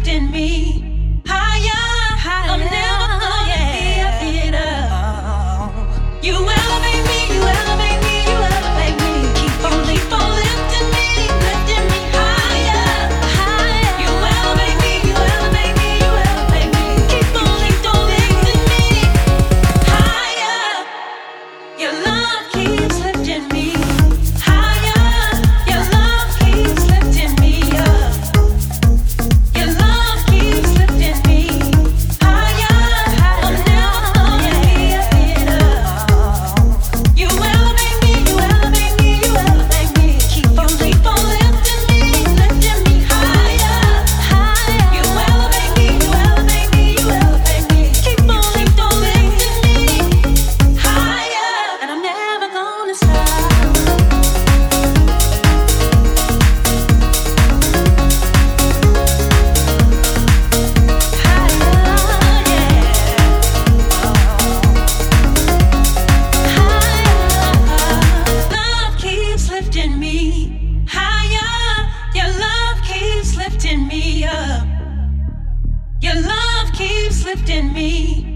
left in me. In me.